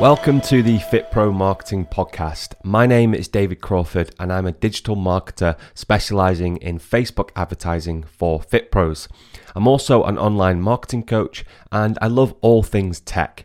Welcome to the FitPro Marketing Podcast. My name is David Crawford and I'm a digital marketer specializing in Facebook advertising for FitPros. I'm also an online marketing coach and I love all things tech.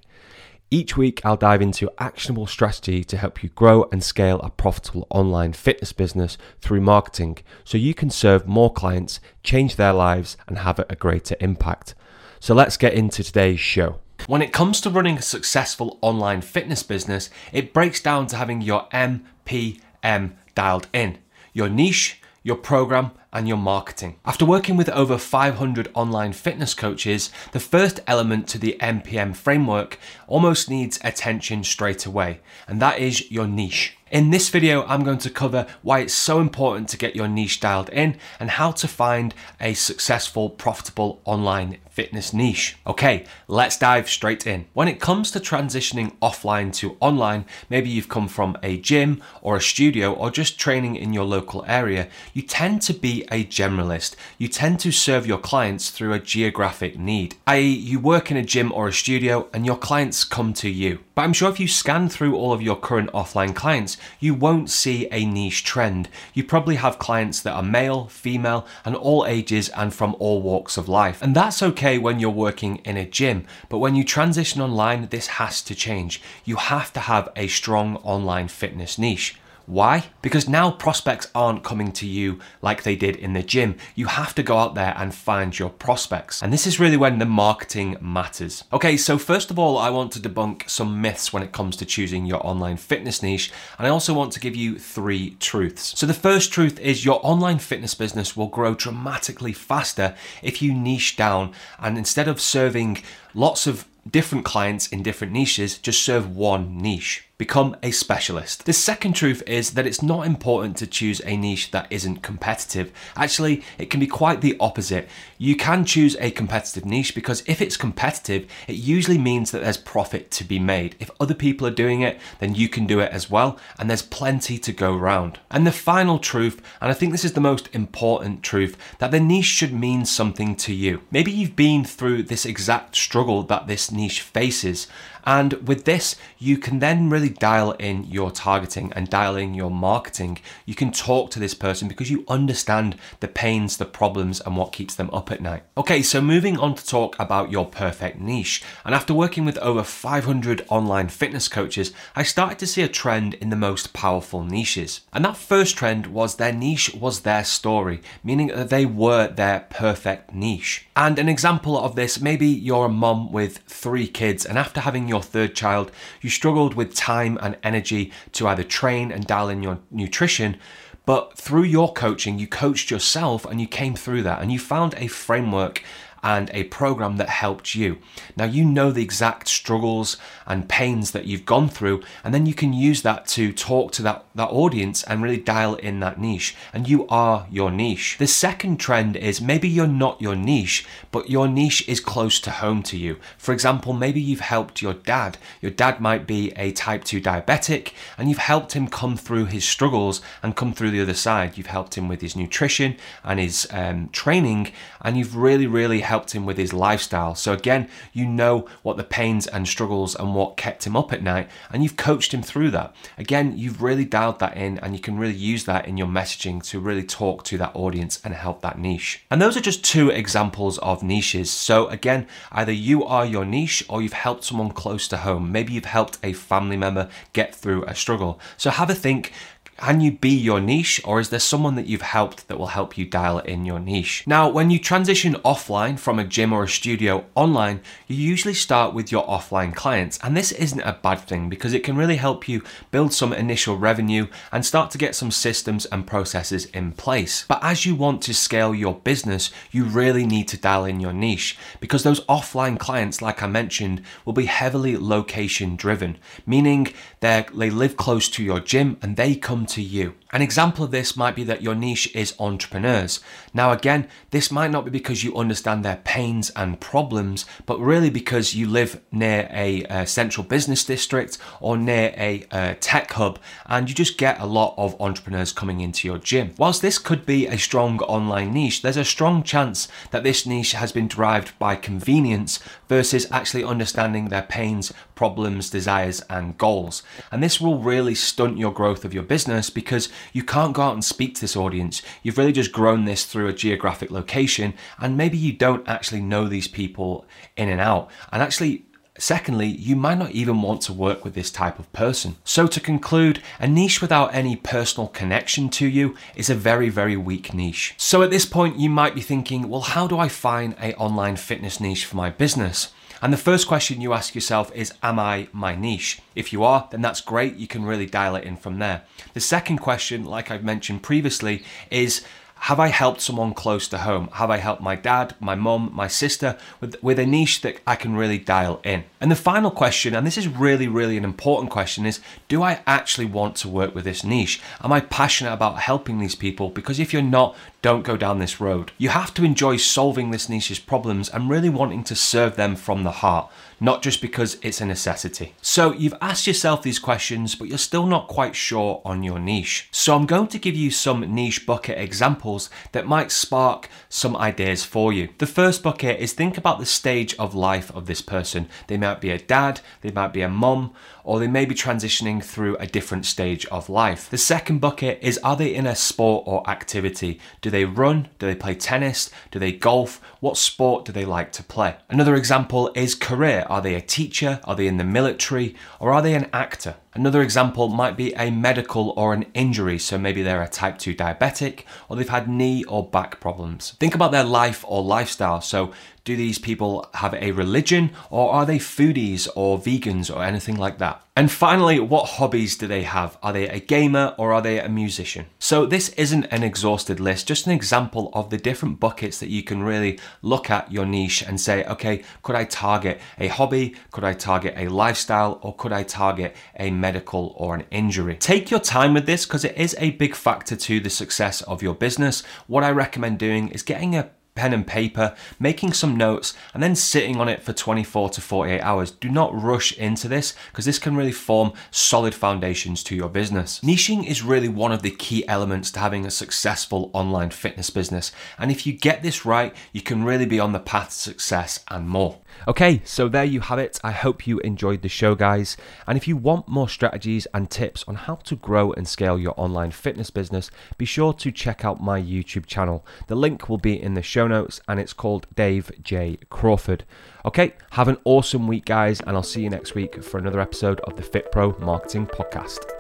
Each week, I'll dive into actionable strategy to help you grow and scale a profitable online fitness business through marketing so you can serve more clients, change their lives, and have a greater impact. So let's get into today's show. When it comes to running a successful online fitness business, it breaks down to having your MPM dialed in your niche, your program, and your marketing. After working with over 500 online fitness coaches, the first element to the MPM framework almost needs attention straight away, and that is your niche. In this video, I'm going to cover why it's so important to get your niche dialed in and how to find a successful, profitable online fitness niche. Okay, let's dive straight in. When it comes to transitioning offline to online, maybe you've come from a gym or a studio or just training in your local area, you tend to be a generalist. You tend to serve your clients through a geographic need, i.e., you work in a gym or a studio and your clients come to you. But I'm sure if you scan through all of your current offline clients, you won't see a niche trend. You probably have clients that are male, female, and all ages and from all walks of life. And that's okay when you're working in a gym, but when you transition online, this has to change. You have to have a strong online fitness niche. Why? Because now prospects aren't coming to you like they did in the gym. You have to go out there and find your prospects. And this is really when the marketing matters. Okay, so first of all, I want to debunk some myths when it comes to choosing your online fitness niche. And I also want to give you three truths. So the first truth is your online fitness business will grow dramatically faster if you niche down and instead of serving lots of different clients in different niches, just serve one niche. Become a specialist. The second truth is that it's not important to choose a niche that isn't competitive. Actually, it can be quite the opposite. You can choose a competitive niche because if it's competitive, it usually means that there's profit to be made. If other people are doing it, then you can do it as well, and there's plenty to go around. And the final truth, and I think this is the most important truth, that the niche should mean something to you. Maybe you've been through this exact struggle that this niche faces. And with this, you can then really dial in your targeting and dial in your marketing. You can talk to this person because you understand the pains, the problems, and what keeps them up at night. Okay, so moving on to talk about your perfect niche. And after working with over 500 online fitness coaches, I started to see a trend in the most powerful niches. And that first trend was their niche was their story, meaning that they were their perfect niche. And an example of this maybe you're a mom with three kids, and after having your third child, you struggled with time and energy to either train and dial in your nutrition. But through your coaching, you coached yourself and you came through that and you found a framework and a program that helped you. Now, you know the exact struggles and pains that you've gone through, and then you can use that to talk to that, that audience and really dial in that niche. And you are your niche. The second trend is maybe you're not your niche, but your niche is close to home to you. For example, maybe you've helped your dad. Your dad might be a type 2 diabetic, and you've helped him come through his struggles and come through the other side. You've helped him with his nutrition and his um, training, and you've really, really helped helped him with his lifestyle. So again, you know what the pains and struggles and what kept him up at night, and you've coached him through that. Again, you've really dialed that in, and you can really use that in your messaging to really talk to that audience and help that niche. And those are just two examples of niches. So again, either you are your niche or you've helped someone close to home. Maybe you've helped a family member get through a struggle. So have a think can you be your niche, or is there someone that you've helped that will help you dial in your niche? Now, when you transition offline from a gym or a studio online, you usually start with your offline clients, and this isn't a bad thing because it can really help you build some initial revenue and start to get some systems and processes in place. But as you want to scale your business, you really need to dial in your niche because those offline clients, like I mentioned, will be heavily location driven, meaning they they live close to your gym and they come to you. An example of this might be that your niche is entrepreneurs. Now, again, this might not be because you understand their pains and problems, but really because you live near a, a central business district or near a, a tech hub and you just get a lot of entrepreneurs coming into your gym. Whilst this could be a strong online niche, there's a strong chance that this niche has been derived by convenience versus actually understanding their pains, problems, desires, and goals. And this will really stunt your growth of your business because you can't go out and speak to this audience. You've really just grown this through a geographic location, and maybe you don't actually know these people in and out. And actually, Secondly, you might not even want to work with this type of person. So, to conclude, a niche without any personal connection to you is a very, very weak niche. So, at this point, you might be thinking, well, how do I find a online fitness niche for my business? And the first question you ask yourself is, Am I my niche? If you are, then that's great. You can really dial it in from there. The second question, like I've mentioned previously, is, have I helped someone close to home? Have I helped my dad, my mum, my sister with, with a niche that I can really dial in? And the final question, and this is really, really an important question, is do I actually want to work with this niche? Am I passionate about helping these people? Because if you're not, don't go down this road. You have to enjoy solving this niche's problems and really wanting to serve them from the heart, not just because it's a necessity. So you've asked yourself these questions, but you're still not quite sure on your niche. So I'm going to give you some niche bucket examples that might spark some ideas for you. The first bucket is think about the stage of life of this person. They might be a dad, they might be a mom, or they may be transitioning through a different stage of life. The second bucket is are they in a sport or activity? Do they run? Do they play tennis? Do they golf? What sport do they like to play? Another example is career. Are they a teacher? Are they in the military? Or are they an actor? Another example might be a medical or an injury, so maybe they're a type 2 diabetic or they've had knee or back problems. Think about their life or lifestyle. So, do these people have a religion or are they foodies or vegans or anything like that? And finally, what hobbies do they have? Are they a gamer or are they a musician? So, this isn't an exhausted list, just an example of the different buckets that you can really look at your niche and say, okay, could I target a hobby? Could I target a lifestyle? Or could I target a medical or an injury? Take your time with this because it is a big factor to the success of your business. What I recommend doing is getting a pen and paper, making some notes, and then sitting on it for 24 to 48 hours. Do not rush into this because this can really form solid foundations to your business. Niching is really one of the key elements to having a successful online fitness business. And if you get this right, you can really be on the path to success and more. Okay, so there you have it. I hope you enjoyed the show, guys. And if you want more strategies and tips on how to grow and scale your online fitness business, be sure to check out my YouTube channel. The link will be in the show notes and it's called Dave J. Crawford. Okay, have an awesome week, guys, and I'll see you next week for another episode of the Fit Pro Marketing Podcast.